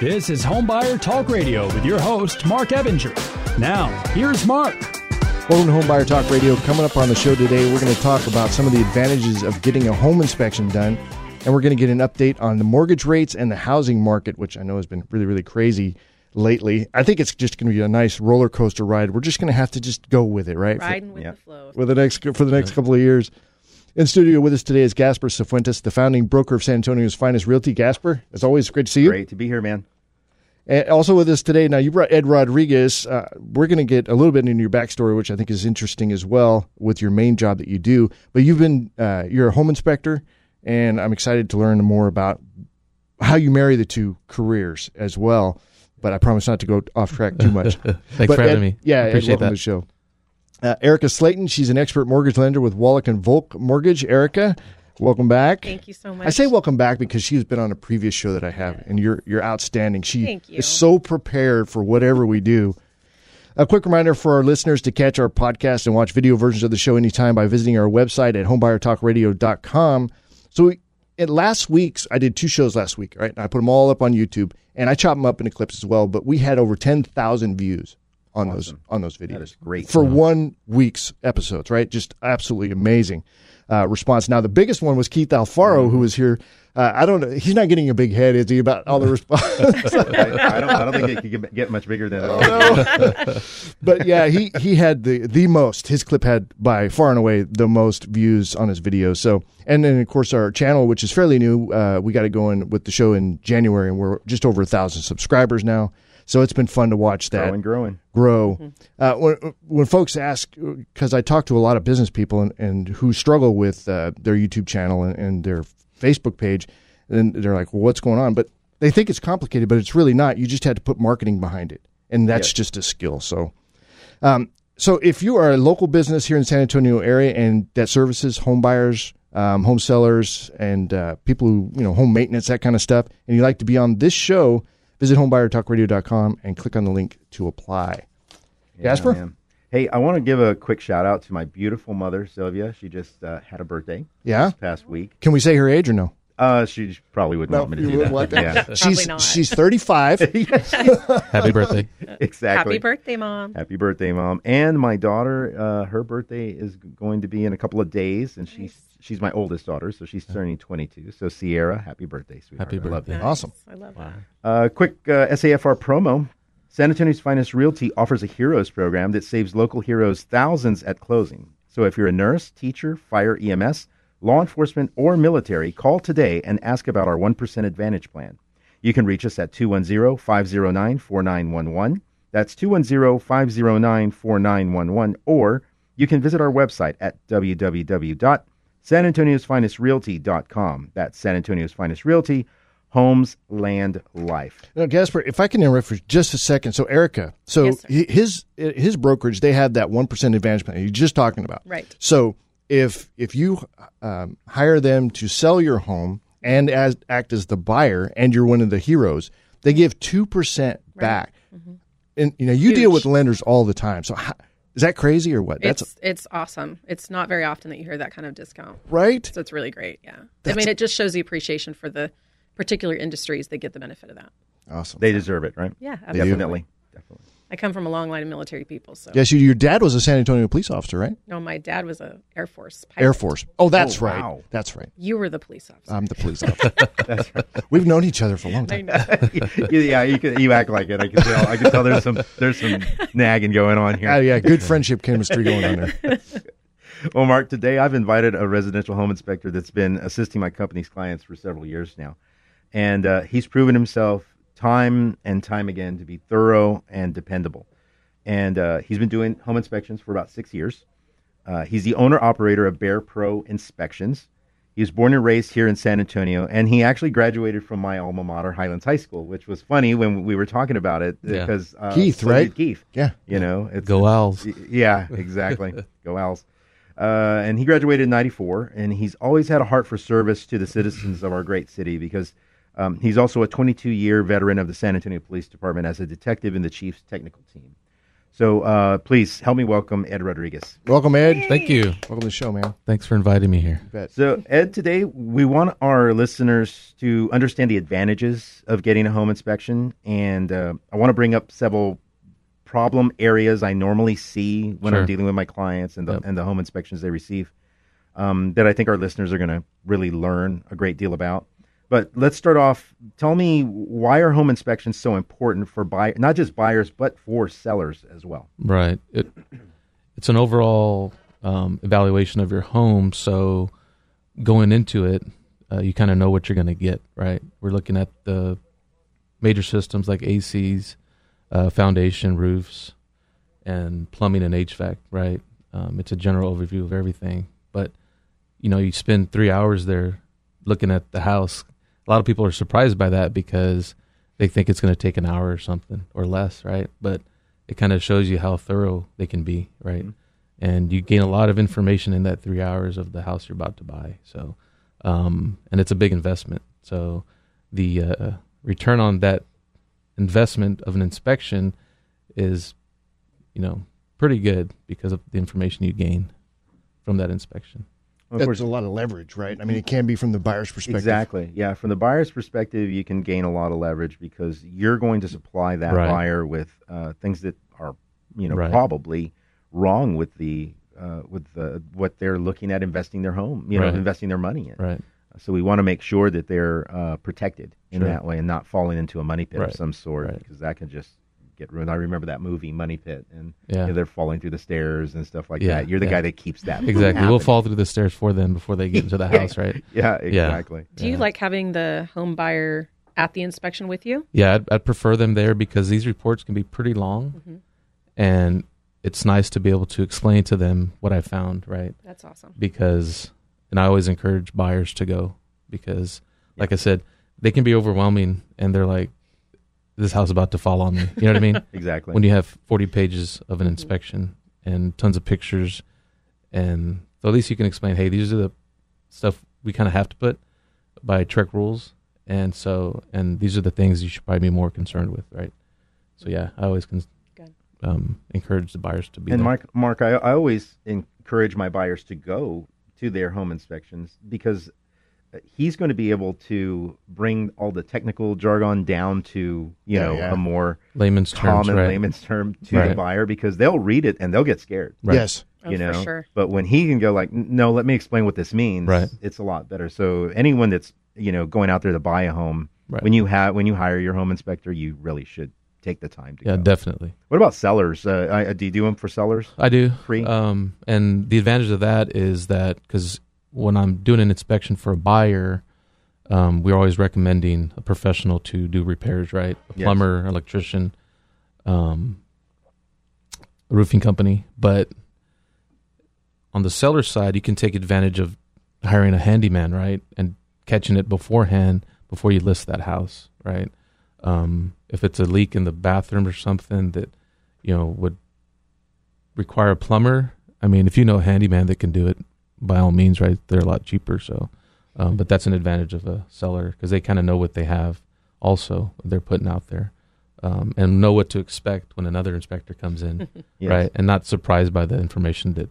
This is Homebuyer Talk Radio with your host, Marc Ebinger. Now, here's Marc. Welcome to Homebuyer Talk Radio. Coming up on the show today, we're going to talk about some of the advantages of getting a home inspection done. And we're going to get an update on the mortgage rates and the housing market, which I know has been really, really crazy lately. I think it's just going to be a nice roller coaster ride. We're just going to have to just go with it, right? Riding with Yeah. the flow. For the next for the next couple of years. In studio with us today is Gasper Cifuentes, the founding broker of San Antonio's finest realty. Gasper, as always, great to see you. Great to be here, man. And also with us today, now you brought Ed Rodriguez. Uh, we're going to get a little bit into your backstory, which I think is interesting as well with your main job that you do. But you've been uh, you're a home inspector, and I'm excited to learn more about how you marry the two careers as well. But I promise not to go off track too much. Thanks But for having me. Yeah, Ed, appreciate welcome to that. the show. Uh, Erika Slayton, she's an expert mortgage lender with Wallick and Volk Mortgage. Erika, welcome back. Thank you so much. I say welcome back because she's been on a previous show that I have, and you're you're outstanding. She Thank you. is so prepared for whatever we do. A quick reminder for our listeners to catch our podcast and watch video versions of the show anytime by visiting our website at homebuyertalkradio.com. So we, at last week's, I did two shows last week, right? I put them all up on YouTube, and I chop them up into clips as well. But we had over ten thousand views on those on those videos. That is great. for one week's episodes, right? Just absolutely amazing uh, response. Now, the biggest one was Keith Alfaro, who was here. Uh, I don't know. He's not getting a big head, is he, about all the response? I, I don't, I don't think it could get- much bigger than that. but yeah, he, he had the, the most. His clip had by far and away the most views on his video. So, and then of course our channel, which is fairly new, uh, we got it going with the show in January, and we're just over a thousand subscribers now. So it's been fun to watch that Growing, growing. grow. Uh, when when folks ask, because I talk to a lot of business people and, and who struggle with uh, their YouTube channel and, and their Facebook page, and they're like, "Well, what's going on?" But they think it's complicated, but it's really not. You just had to put marketing behind it, and that's Yes. just a skill. So, um, so if you are a local business here in San Antonio area and that services home buyers, um, home sellers, and uh, people who you know home maintenance that kind of stuff, and you'd like to be on this show, visit homebuyertalkradio.com and click on the link to apply. Jasper? man. Hey, I want to give a quick shout out to my beautiful mother, Sylvia. She just uh, had a birthday Yeah. this past week. Can we say her age or no? Uh, she probably wouldn't want me to do that. want that? Yeah, she's not. she's 35. Happy birthday. exactly. Happy birthday, Mom. Happy birthday, mom! And my daughter, uh, her birthday is going to be in a couple of days, and she's she's my oldest daughter, so she's turning 22. So Sierra, happy birthday, sweetheart! Happy I love you. birthday. Awesome. I love that. Uh, quick uh, SAFR promo. San Antonio's Finest Realty offers a Heroes program that saves local heroes thousands at closing. So if you're a nurse, teacher, fire, EMS, law enforcement, or military, call today and ask about our 1% Advantage plan. You can reach us at 210 509 4911. That's 210 509 4911. Or you can visit our website at www.sanantoniosfinestrealty.com. That's San Antonio's Finest Realty, homes, land, life. Now, Gasper, if I can interrupt for just a second. So, Erika, so Yes, his his brokerage, they have that one percent advantage plan you're just talking about. Right. So, if if you um, hire them to sell your home and as act as the buyer, and you're one of the heroes, they give two percent back. And you know, you deal with lenders all the time. So, how, is that crazy or what? That's It's it's awesome. It's not very often that you hear that kind of discount. right. So it's really great. Yeah. I mean, it just shows the appreciation for the particular industries that get the benefit of that. Awesome. They deserve it, right? Yeah, absolutely. Definitely. Definitely. I come from a long line of military people, so Yes, you, your dad was a San Antonio police officer, right? no, my dad was a Air Force pilot. Air Force. Oh, that's Oh, right. wow. That's right. You were the police officer. I'm the police officer. We've known each other for a long I time. know. yeah, you can, you act like it. I can tell. I can tell. There's some there's some nagging going on here. Oh, yeah, good friendship chemistry going on there. Well, Marc, today I've invited a residential home inspector that's been assisting my company's clients for several years now, and uh, he's proven himself time and time again to be thorough and dependable. And uh, he's been doing home inspections for about six years. Uh, he's the owner operator of Bexar Pro Inspections. He was born and raised here in San Antonio, and he actually graduated from my alma mater, Highlands High School, which was funny when we were talking about it Yeah. because uh, Keith, so right? Keith, Yeah. you know, it's, Go Owls. Y- Yeah, exactly. Go Owls. Uh, and he graduated in 94, and he's always had a heart for service to the citizens of our great city because um, he's also a 22 year veteran of the San Antonio Police Department as a detective in the chief's technical team. So uh, please help me welcome Ed Rodriguez. Welcome, Ed. Thank you. Welcome to the show, man. Thanks for inviting me here. So, Ed, today we want our listeners to understand the advantages of getting a home inspection, and uh, I want to bring up several problem areas I normally see when I'm dealing with my clients and the Yep. and the home inspections they receive um, that I think our listeners are going to really learn a great deal about. But let's start off. Tell me why are home inspections so important for buy not just buyers but for sellers as well. Right. It, it's an overall um, evaluation of your home. So going into it, uh, you kind of know what you're going to get. Right. We're looking at the major systems like ACs, uh, foundation, roofs, and plumbing and HVAC. Right. Um, it's a general overview of everything. But you know, you spend three hours there looking at the house. A lot of people are surprised by that because they think it's going to take an hour or something or less, right? But it kind of shows you how thorough they can be, right? And you gain a lot of information in that three hours of the house you're about to buy. So, um, and it's a big investment. So, the uh, return on that investment of an inspection is, you know, pretty good because of the information you gain from that inspection. Of course, a lot of leverage, right? I mean, it can be from the buyer's perspective. Exactly. Yeah. From the buyer's perspective, you can gain a lot of leverage because you're going to supply that Right. buyer with uh, things that are, you know, Right. probably wrong with the uh, with the what they're looking at investing their home, you know, Right. investing their money in. Right. So we want to make sure that they're uh, protected in Sure. that way and not falling into a money pit of some sort because that can just get ruined. I remember that movie Money Pit and Yeah. you know, they're falling through the stairs and stuff like Yeah, that. You're the yeah. guy that keeps that. Exactly. We'll fall through the stairs for them before they get into the house, right? Yeah, exactly. Do you like having the home buyer at the inspection with you? Yeah, I'd, I'd prefer them there because these reports can be pretty long, Mm-hmm. and it's nice to be able to explain to them what I found, right? That's awesome. Because, and I always encourage buyers to go because, like I said, they can be overwhelming, and they're like, "This house is about to fall on me." You know what I mean? Exactly. when you have 40 pages of an inspection and tons of pictures and so at least you can explain hey these are the stuff we kind of have to put by TREC rules and so and these are the things you should probably be more concerned with right so yeah i always can um, encourage the buyers to be and there. Marc, Marc, I, I always encourage my buyers to go to their home inspections because he's going to be able to bring all the technical jargon down to you Yeah, know yeah. a more layman's terms common right layman's term to the buyer because they'll read it and they'll get scared. Right. Yes. Oh, you know, for sure. but when he can go like, no, let me explain what this means. Right. It's a lot better. So anyone that's you know going out there to buy a home, Right. when you have when you hire your home inspector, you really should take the time to yeah go. definitely What about sellers? Uh, I, do you do them for sellers? I do. Free? Um, and the advantage of that is that because when I'm doing an inspection for a buyer, um, we're always recommending a professional to do repairs, right? A Yes. plumber, electrician, um, a roofing company. But on the seller side, you can take advantage of hiring a handyman, right? And catching it beforehand before you list that house, right? Um, if it's a leak in the bathroom or something that, you know, would require a plumber. I mean, if you know a handyman that can do it, by all means, right? They're a lot cheaper. So, um, but that's an advantage of a seller because they kind of know what they have. Also, they're putting out there, um, and know what to expect when another inspector comes in, Yes. right? And not surprised by the information that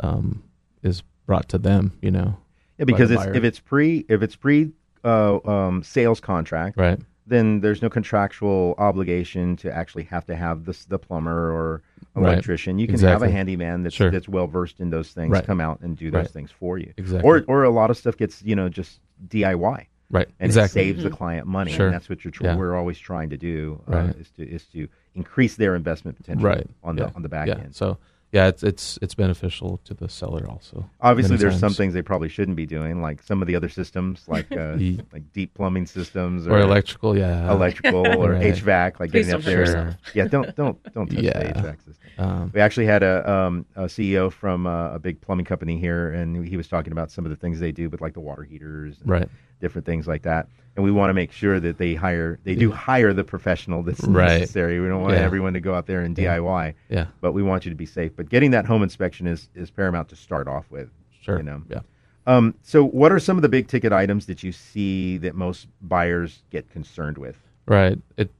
um, is brought to them. You know, Yeah, because it's, if it's pre if it's pre uh, um, sales contract, right? Then there's no contractual obligation to actually have to have this the plumber or Right. electrician. You can have a handyman that's Sure. that's well versed in those things Right. come out and do those Right. things for you. Exactly. Or or a lot of stuff gets you know just DIY. Right. and exactly. it saves the client money. Sure. And that's what you're tr- Yeah. we're always trying to do uh, Right. is to is to increase their investment potential right. on yeah. the on the back yeah. end. So yeah, it's it's it's beneficial to the seller also. Obviously, there's some things they probably shouldn't be doing, like some of the other systems, like uh, like deep plumbing systems or electrical. Yeah. electrical or Right. HVAC, like Please getting up there. yourself. Yeah, don't don't don't touch Yeah. the HVAC system. Um, We actually had a, um, a CEO from uh, a big plumbing company here, and he was talking about some of the things they do with like the water heaters, and right. Different things like that. And we want to make sure that they hire, they do hire the professional that's Right. necessary. We don't want Yeah. everyone to go out there and Yeah. DIY, Yeah. but we want you to be safe. But getting that home inspection is is paramount to start off with. Sure. You know. Yeah. Um, so, what are some of the big ticket items that you see that most buyers get concerned with? Right. It.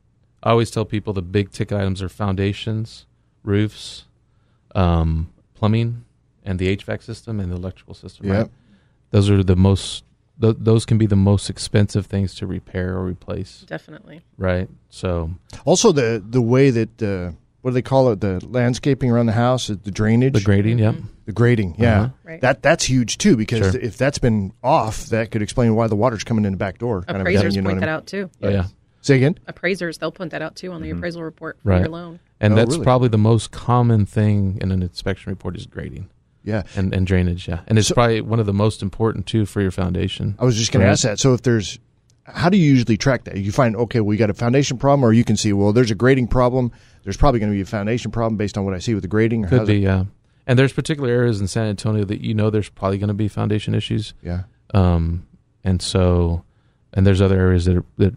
I always tell people the big ticket items are foundations, roofs, um, plumbing, and the HVAC system and the electrical system. Yep. Right? Those are the most. Th- those can be the most expensive things to repair or replace. Definitely. Right. So Also, the the way that uh, what do they call it? The landscaping around the house, the drainage, the grading. Yep. the grading. Yeah, Uh-huh. Right. that that's huge too because Sure. if that's been off, that could explain why the water's coming in the back door. kind of thing, Appraisers you know point what I that out too. Oh, yeah. Say again. Appraisers, they'll point that out too on the appraisal report for Right. your loan. And Oh, that's really? probably the most common thing in an inspection report is grading Yeah, and, and drainage. Yeah. And it's So- probably one of the most important too for your foundation. I was just going to ask that. So if there's, how do you usually track that? You find okay, well, you got a foundation problem, or you can see well, there's a grading problem. There's probably going to be a foundation problem based on what I see with the grading. Could be, it- yeah. And there's particular areas in San Antonio that you know there's probably going to be foundation issues. Yeah. Um, and so, and there's other areas that are, that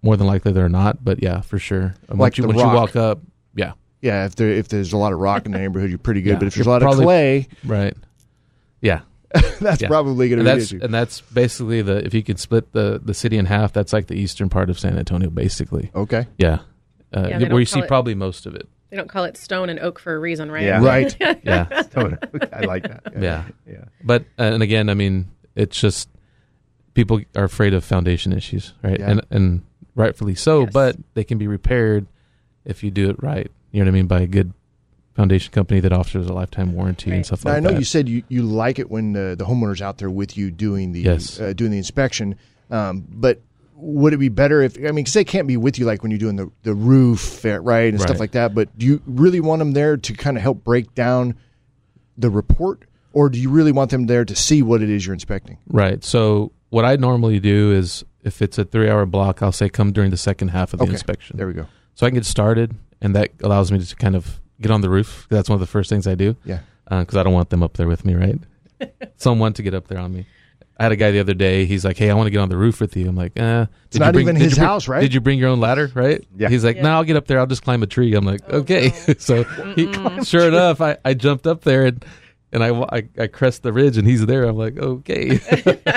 more than likely they're not, but yeah, for sure. And Like once you, the once you walk up, yeah, Yeah, if there if there's a lot of rock in the neighborhood, you're pretty good. Yeah. But if there's a You're lot probably- of clay, right, yeah. that's Yeah. probably going to And be an that's issue. and that's basically the if you could split the the city in half, that's like the eastern part of San Antonio, basically. Okay. Yeah, uh, Yeah, where you see it- probably most of it. They don't call it stone and oak for a reason, right? Yeah. Right. Yeah, I like that. yeah. Yeah. But uh, and again, I mean, it's just people are afraid of foundation issues, right? Yeah. And and rightfully so. Yes. But they can be repaired if you do it right. You know what I mean? By a good foundation company that offers a lifetime warranty and stuff Now, like that. I know that. you said you, you like it when uh, the homeowner's out there with you doing the Yes. uh, doing the inspection, um, but would it be better if I mean because they can't be with you like when you're doing the the roof uh, right and stuff like that? But do you really want them there to kind of help break down the report, or do you really want them there to see what it is you're inspecting? right. So what I normally do is if it's a three hour block, I'll say come during the second half of the Okay. inspection. There we go. so I can get started, and that allows me to kind of get on the roof. That's one of the first things I do. Yeah. because I don't want them up there with me, right? Someone to get up there on me. I had a guy the other day. He's like, "Hey, I want to get on the roof with you." I'm like, "Eh." It's not even his house, right? Did you bring your own ladder, right? Yeah. He's like, Yeah. "No, I'll get up there. I'll just climb a tree." I'm like, Oh, "Okay." no. so he, sure enough, I, I jumped up there and and I, I I crest the ridge and he's there. I'm like, "Okay."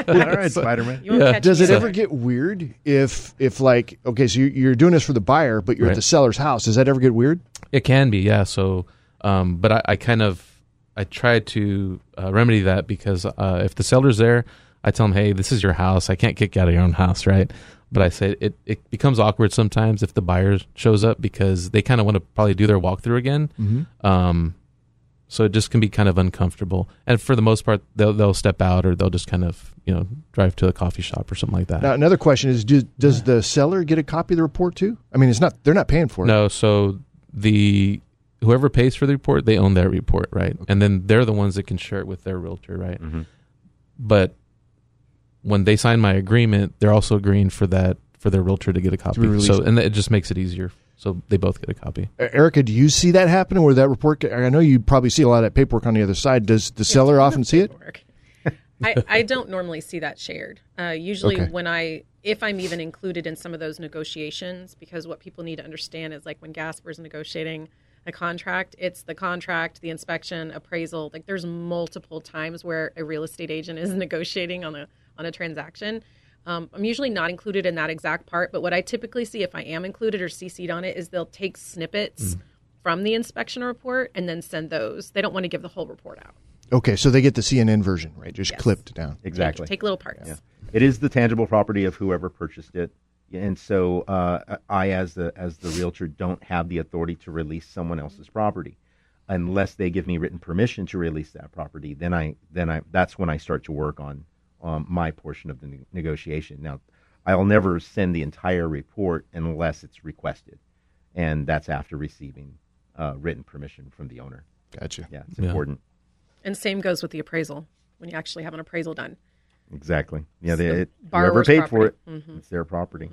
All right, Spider Man. You won't Yeah. Does it either. ever get weird if if like okay, so you're, you're doing this for the buyer, but you're at the seller's house? Does that ever get weird? It can be, yeah. So, um, but I, I kind of I try to uh, remedy that because uh, if the seller's there, I tell them, "Hey, this is your house. I can't kick you out of your own house, right?" But I say it it becomes awkward sometimes if the buyer shows up because they kind of want to probably do their walkthrough again. Mm-hmm. Um, so it just can be kind of uncomfortable. And for the most part, they'll they'll step out or they'll just kind of you know drive to a coffee shop or something like that. Now another question is: do, Does the seller get a copy of the report too? I mean, it's not they're not paying for it. No, so the whoever pays for the report, they own that report, right? And then they're the ones that can share it with their realtor, right? Mm-hmm. But when they sign my agreement, they're also agreeing for that for their realtor to get a be copy. released. So and it just makes it easier. So they both get a copy. Erika, do you see that happening where that report? I know you probably see a lot of that paperwork on the other side. Does the seller often see it? Paperwork. I, I don't normally see that shared. Uh, usually, Okay. when I, if I'm even included in some of those negotiations, because what people need to understand is like when Gasper's negotiating a contract, it's the contract, the inspection, appraisal. Like there's multiple times where a real estate agent is negotiating on a on a transaction. Um, I'm usually not included in that exact part, but what I typically see if I am included or CC'd on it is they'll take snippets from the inspection report and then send those. They don't want to give the whole report out. Okay, so they get the CNN version, right? Just Yes. clipped down. Exactly. Take, take little parts. Yeah. It is the tangible property of whoever purchased it, and so uh, I, as the as the realtor, don't have the authority to release someone else's property unless they give me written permission to release that property. Then I then I that's when I start to work on um, my portion of the ne- negotiation. Now, I'll never send the entire report unless it's requested, and that's after receiving uh, written permission from the owner. Gotcha. Yeah, it's Yeah. important. And same goes with the appraisal when you actually have an appraisal done. Exactly. Yeah, they, the it, whoever borrower's paid for it, property. Mhm. it's their property.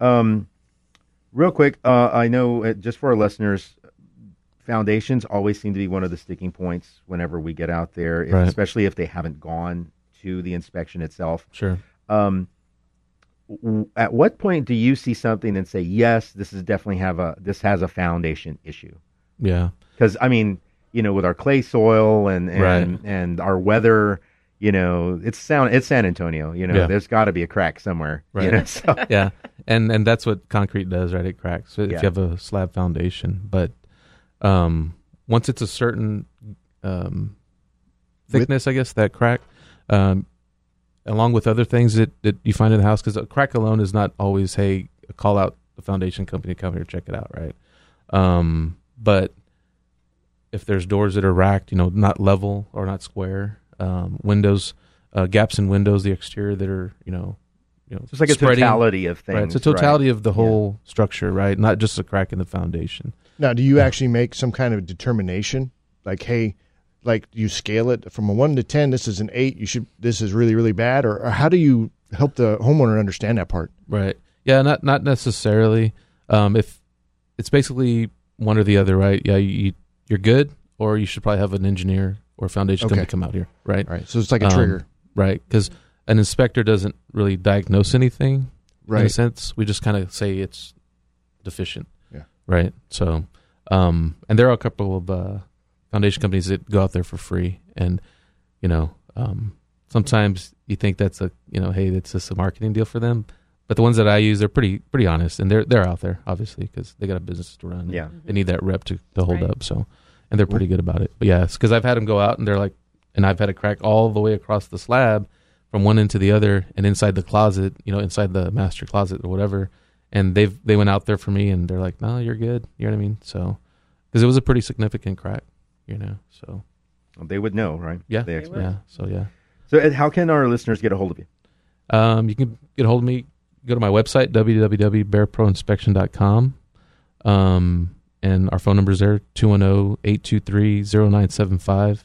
Um, real quick, uh, I know uh, just for our listeners, foundations always seem to be one of the sticking points whenever we get out there, if- Right. especially if they haven't gone to the inspection itself. Sure. Um, w- at what point do you see something and say, yes, this is definitely have a this has a foundation issue? Yeah. Because I mean, you know, with our clay soil and and, Right. and our weather, you know, it's sound it's San Antonio. You know, Yeah. there's got to be a crack somewhere. You Right. know, so yeah, and and that's what concrete does, right? It cracks if Yeah. you have a slab foundation. But Um, once it's a certain um, thickness, I guess that crack, um, along with other things that, that you find in the house, because a crack alone is not always hey call out the foundation company to come here check it out, right? Um, but if there's doors that are racked, you know, not level or not square, um, windows, uh, gaps in windows, the exterior that are, you know, you know, It's like a spreading- totality of things. Right, it's a totality right? of the whole structure, right? Not just a crack in the foundation. Now, do you actually make some kind of determination? Like, hey, like you scale it from a one to ten. This is an eight. You should. This is really really bad. Or, or how do you help the homeowner understand that part? Right. Yeah, not not necessarily. Um, if it's basically one or the other, right? Yeah, you, you're good, or you should probably have an engineer or foundation Okay. come out here, right? Right. So it's like a Um, trigger. Right, because an inspector doesn't really diagnose anything in a Right. sense. We just kind of say it's deficient. Yeah. Right. So, um, and there are a couple of uh, foundation companies that go out there for free, and you know, um, sometimes you think that's a you know, hey, that's just a marketing deal for them. But the ones that I use, they're pretty pretty honest, and they're they're out there obviously because they got a business to run. Yeah. they need that rep to, to hold Right. up. So, and they're pretty good about it. But yeah, because I've had them go out and they're like, and I've had a crack all the way across the slab from one end to the other, and inside the closet, you know, inside the master closet or whatever. And they've they went out there for me, and they're like, "No, you're good." You know what I mean? So, because it was a pretty significant crack, you know. So They would know, right? yeah, The expert. yeah. So yeah. So, Ed, how can our listeners get a hold of you? Um, you can get a hold of me. Go to my website, www.bexarproinspection.com. Um, and our phone number is there, oh, 210-823-0975.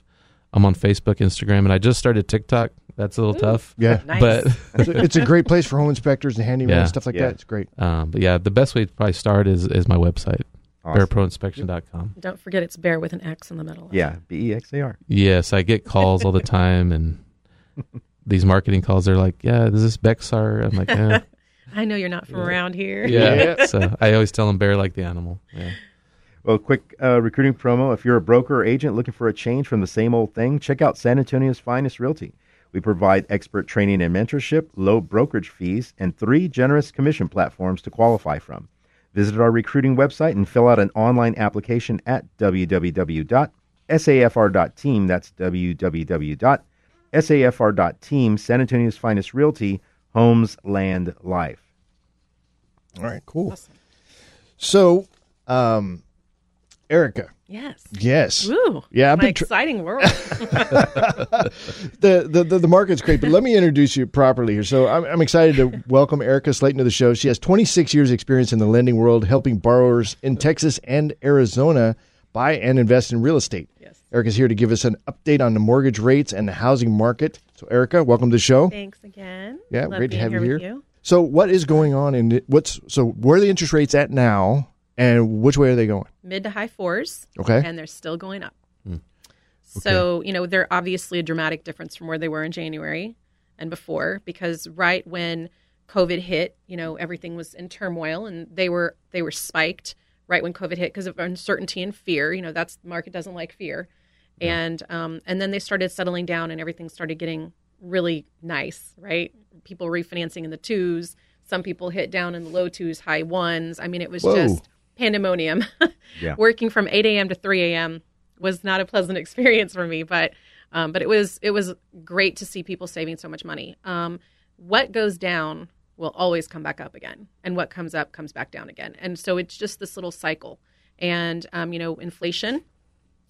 I'm on Facebook, Instagram, and I just started TikTok. That's a little Ooh. tough. Yeah. Nice. But it's, a, it's a great place for home inspectors and handymen Yeah. and stuff like Yeah. that. It's great. um, but yeah, the best way to probably start is is my website, Awesome. bexarproinspection.com. Don't forget it's bear with an X in the middle. Yeah, B E X A R. Yes, I get calls all the time, and these marketing calls. They're like, "Yeah, this is this Bexar?" I'm like, eh. I know you're not from Yeah. around here. "Yeah." Yeah. So I always tell them bear like the animal. Yeah. Well, quick uh, recruiting promo. If you're a broker or agent looking for a change from the same old thing, check out San Antonio's finest realty. We provide expert training and mentorship, low brokerage fees, and three generous commission platforms to qualify from. Visit our recruiting website and fill out an online application at www.safr.team. That's www.safr.team. San Antonio's finest realty, homes, land, life. All right. Cool. Awesome. So, um, Erika. Yes. Yes. Woo. Yeah, I've My been tr- exciting world. the, the, the, the market's great, but let me introduce you properly here. So I'm, I'm excited to welcome Erika Slayton to the show. She has 26 years experience in the lending world, helping borrowers in Texas and Arizona buy and invest in real estate. yes. Erika's here to give us an update on the mortgage rates and the housing market. So Erika, welcome to the show. Thanks again. Yeah, Love great to have you with here. you. So what is going on in what's so where are the interest rates at now and which way are they going? Mid to high fours. Okay. and they're still going up. So, you know, they're obviously a dramatic difference from where they were in January and before because right when COVID hit, you know, everything was in turmoil and they were they were spiked right when COVID hit because of uncertainty and fear. You know, that's the market doesn't like fear. And um and then they started settling down and everything started getting really nice, right? People refinancing in the twos, some people hit down in the low twos, high ones. I mean, it was Whoa. just pandemonium. Yeah. Working from 8 a.m. to 3 a.m. was not a pleasant experience for me, but um, but it was it was great to see people saving so much money. Um, what goes down will always come back up again, and what comes up comes back down again, and so it's just this little cycle. And um, you know, inflation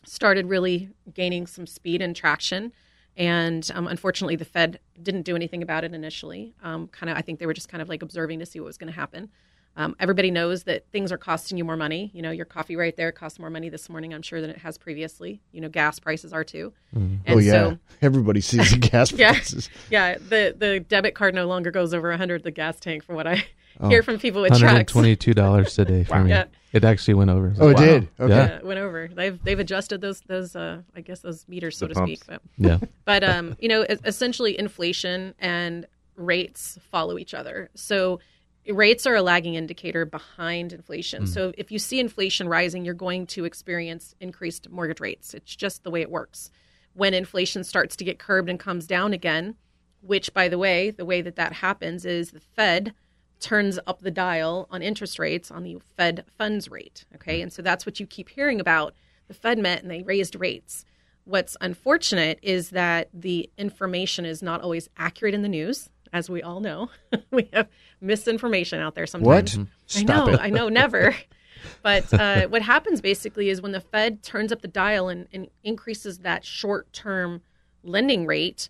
started really gaining some speed and traction. And um, unfortunately, the Fed didn't do anything about it initially. Um, kind of, I think they were just kind of like observing to see what was going to happen. Um, everybody knows that things are costing you more money. You know, your coffee right there costs more money this morning, I'm sure, than it has previously. You know, gas prices are too. And oh yeah. so, Everybody sees the gas Yeah. prices. yeah, yeah, the, the debit card no longer goes over 100 the gas tank, from what I Oh. hear from people with Hundred trucks. twenty-two dollars today for me. Yeah. It actually went over. Oh, it Wow. did. Okay. Yeah. Yeah, it went over. They've they've adjusted those those uh, I guess those meters so The to pumps. speak. But Yeah. but um, you know, essentially inflation and rates follow each other. So rates are a lagging indicator behind inflation. Mm. So if you see inflation rising, you're going to experience increased mortgage rates. It's just the way it works. When inflation starts to get curbed and comes down again, which by the way, the way that that happens is the Fed turns up the dial on interest rates on the Fed funds rate. Okay. Mm. And so that's what you keep hearing about. The Fed met and they raised rates. What's unfortunate is that the information is not always accurate in the news, as we all know. we have misinformation out there sometimes. What? I know, it. I know, never. But uh, what happens basically is when the Fed turns up the dial and, and increases that short term lending rate,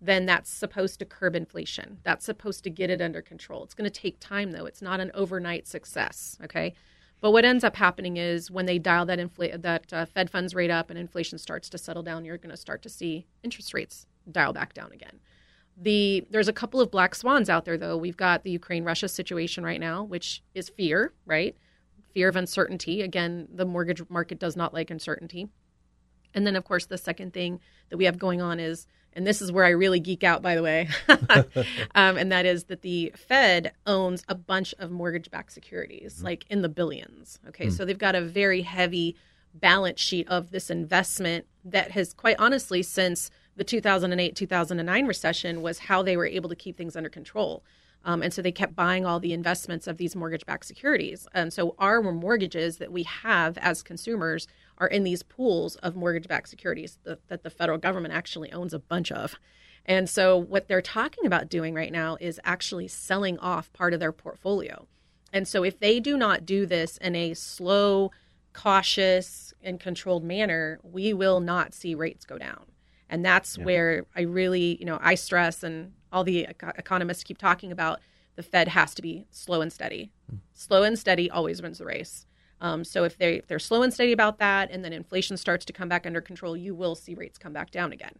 then that's supposed to curb inflation. That's supposed to get it under control. It's going to take time, though. It's not an overnight success. Okay. But what ends up happening is when they dial that infl- that uh, Fed funds rate up and inflation starts to settle down, you're going to start to see interest rates dial back down again. The there's a couple of black swans out there though. We've got the Ukraine Russia situation right now, which is fear, right? Fear of uncertainty. Again, the mortgage market does not like uncertainty. And then, of course, the second thing that we have going on is, and this is where I really geek out, by the way, um, and that is that the Fed owns a bunch of mortgage backed securities, like in the billions. Okay. So they've got a very heavy balance sheet of this investment that has, quite honestly, since the 2008 2009 recession, was how they were able to keep things under control. Um, and so they kept buying all the investments of these mortgage backed securities. And so our mortgages that we have as consumers are in these pools of mortgage backed securities that, that the federal government actually owns a bunch of. And so what they're talking about doing right now is actually selling off part of their portfolio. And so if they do not do this in a slow, cautious, and controlled manner, we will not see rates go down. And that's where I really, you know, I stress and all the eco- economists keep talking about the Fed has to be slow and steady. Slow and steady always wins the race. Um, so if they if they're slow and steady about that, and then inflation starts to come back under control, you will see rates come back down again.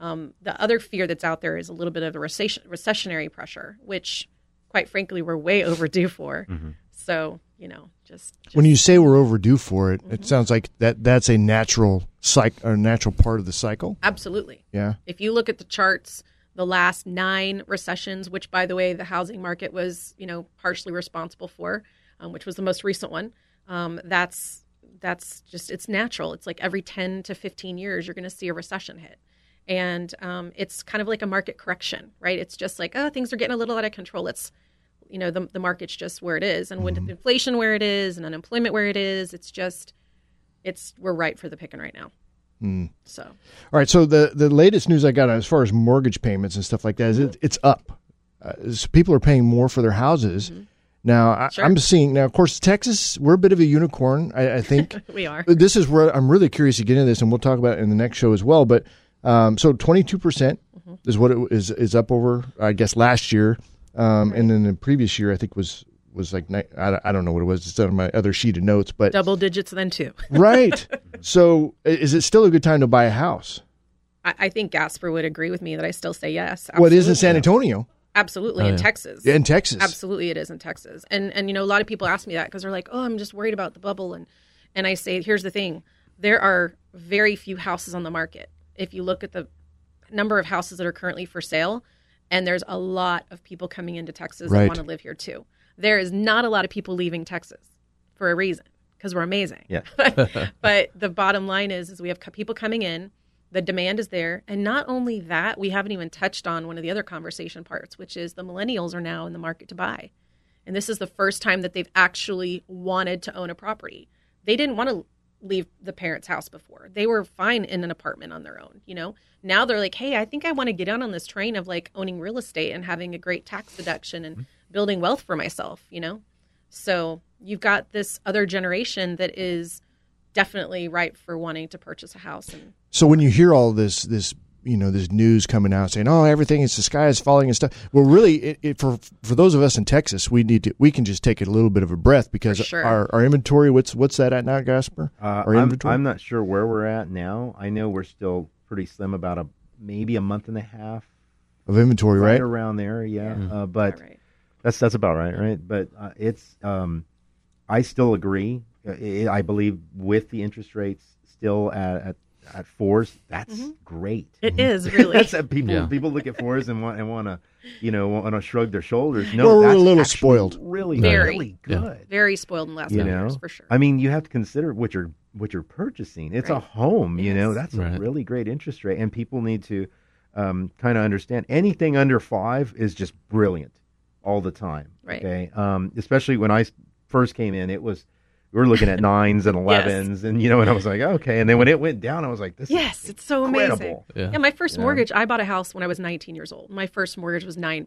Um, the other fear that's out there is a little bit of the recession, recessionary pressure, which, quite frankly, we're way overdue for. So you know, just, just When you say we're overdue for it, it sounds like that that's a natural cycle, a natural part of the cycle. absolutely. Yeah. If you look at the charts, the last nine recessions, which by the way, the housing market was, you know, partially responsible for, um, which was the most recent one. Um, that's that's just it's natural. It's like every ten to fifteen years, you're going to see a recession hit, and um, it's kind of like a market correction, right? It's just like oh, things are getting a little out of control. Let's you know the, the market's just where it is and with inflation where it is and unemployment where it is it's just it's we're right for the picking right now so All right. So the the latest news I got as far as mortgage payments and stuff like that is it, it's up. Uh, so people are paying more for their houses. Now I, Sure. I'm seeing now. Of course, Texas we're a bit of a unicorn. I, I think we are this is where I'm really curious to get into this, and we'll talk about it in the next show as well. But um, so 22 percent Mm-hmm. is what it is is up over I guess last year, um, and then the previous year I think was was like I, I don't know what it was. It's on my other sheet of notes, but double digits then too. right. So is it still a good time to buy a house? I, I think Gasper would agree with me that I still say yes. What is in San Antonio Absolutely Oh, in yeah. Texas. in Texas? Absolutely, it is in Texas. And and you know, a lot of people ask me that because they're like, "Oh, I'm just worried about the bubble." And and I say, here's the thing: there are very few houses on the market. If you look at the number of houses that are currently for sale, and there's a lot of people coming into Texas Right. that want to live here too. There is not a lot of people leaving Texas for a reason because we're amazing. Yeah. but the bottom line is, is we have people coming in. The demand is there, and not only that, we haven't even touched on one of the other conversation parts, which is the millennials are now in the market to buy, and this is the first time that they've actually wanted to own a property. They didn't want to leave the parents' house before; they were fine in an apartment on their own. You know, now they're like, "Hey, I think I want to get on on this train of like owning real estate and having a great tax deduction and mm-hmm. building wealth for myself." You know, so you've got this other generation that is definitely ripe for wanting to purchase a house and So when you hear all this, this you know, this news coming out saying, "Oh, everything is the sky is falling and stuff," well, really, it, it, for for those of us in Texas, we need to we can just take a little bit of a breath because sure. our our inventory what's what's that at now, Gasper? Uh, our I'm, inventory. I'm not sure where we're at now. I know we're still pretty slim, about a maybe a month and a half, of inventory, right? around there. Yeah, Yeah. Uh, but all right. that's that's about right, right? But uh, it's um, I still agree. Uh, I I believe with the interest rates still at at, at fours, that's great. It is really That's uh, people. Yeah. People look at fours and want and want to, you know, want to shrug their shoulders. No, we're a little spoiled. Really, Very. really Yeah. good. very spoiled in the last You know, years for sure. I mean, you have to consider what you're what you're purchasing. It's a home. You know, that's Right. a really great interest rate, and people need to um, kind of understand anything under five is just brilliant. all the time. Right. Okay. Um, especially I first came in, it was we were looking at nines and elevens, and you know, and I was like, okay. And then when it went down, I was like, this Yes, is it's so amazing. incredible. Yeah. Yeah, my first You know? mortgage, I bought a house when I was 19 years old. My first mortgage was 9%.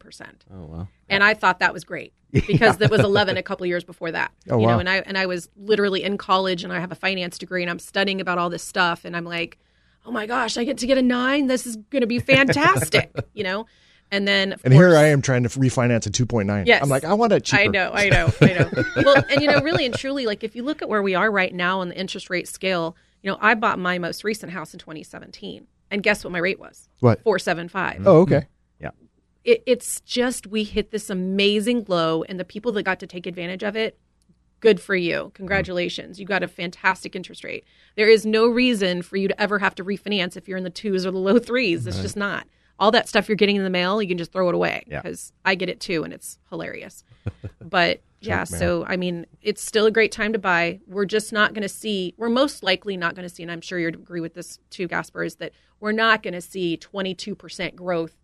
Oh wow. And I thought that was great because it was 11 a couple years before that. Oh, you wow. know, and I and I was literally in college and I have a finance degree and I'm studying about all this stuff and I'm like, "Oh my gosh, I get to get a 9. This is going to be fantastic." you know? And then of And here I am trying to refinance a 2.9. Yes. I'm like, I want it cheaper. I know, I know, I know. well, and you know, really and truly, like if you look at where we are right now on the interest rate scale, you know, I bought my most recent house in 2017, and guess what my rate was? What? Four seven five. Oh, okay. Mm-hmm. Yeah. It, it's just we hit this amazing low, and the people that got to take advantage of it, good for you. Mm-hmm. Congratulations, you got a fantastic interest rate. There is no reason for you to ever have to refinance if you're in the twos or the low threes. It's just not. All that stuff you're getting in the mail, you can just throw it away Yeah. because I get it too, and it's hilarious. But yeah, so I mean, it's still a great time to buy. We're just not going to see. We're most likely not going to see, and I'm sure you'd agree with this too, Gasper, is that we're not going to see 22 percent growth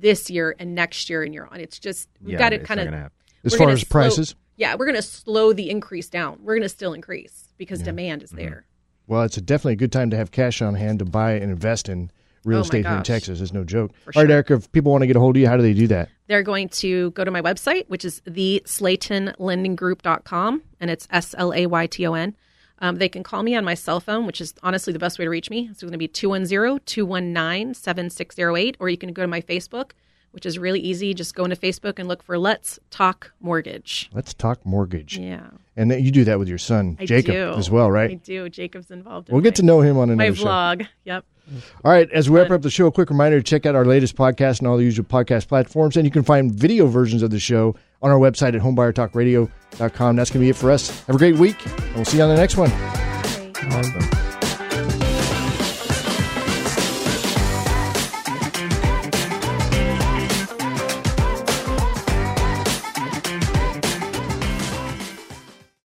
this year and next year and year on. It's just we've Yeah, got to it's kind of. As far as slow- prices, Yeah, we're going to slow the increase down. We're going to still increase because demand is Mm-hmm. there. well, it's a definitely a good time to have cash on hand to buy and invest in real Oh estate here in. Texas. Is no joke. For All right, sure. Erika, if people want to get a hold of you, how do they do that? They're going to go to my website, which is the SlaytonLendingGroup.com, and it's S L A Y T O N. Um, they can call me on my cell phone, which is honestly the best way to reach me. It's going to be 210 219 7608, or you can go to my Facebook, which is really easy. Just go into Facebook and look for Let's Talk Mortgage. Let's talk mortgage. Yeah. And then you do that with your son, I Jacob, do. as well, right? I do. Jacob's involved. In We'll get to know him on my another show. vlog. Yep. All right, as we wrap up the show, a quick reminder to check out our latest podcast and all the usual podcast platforms. And you can find video versions of the show on our website at homebuyertalkradio.com. That's going to be it for us. Have a great week, and we'll see you on the next one. Okay. Awesome.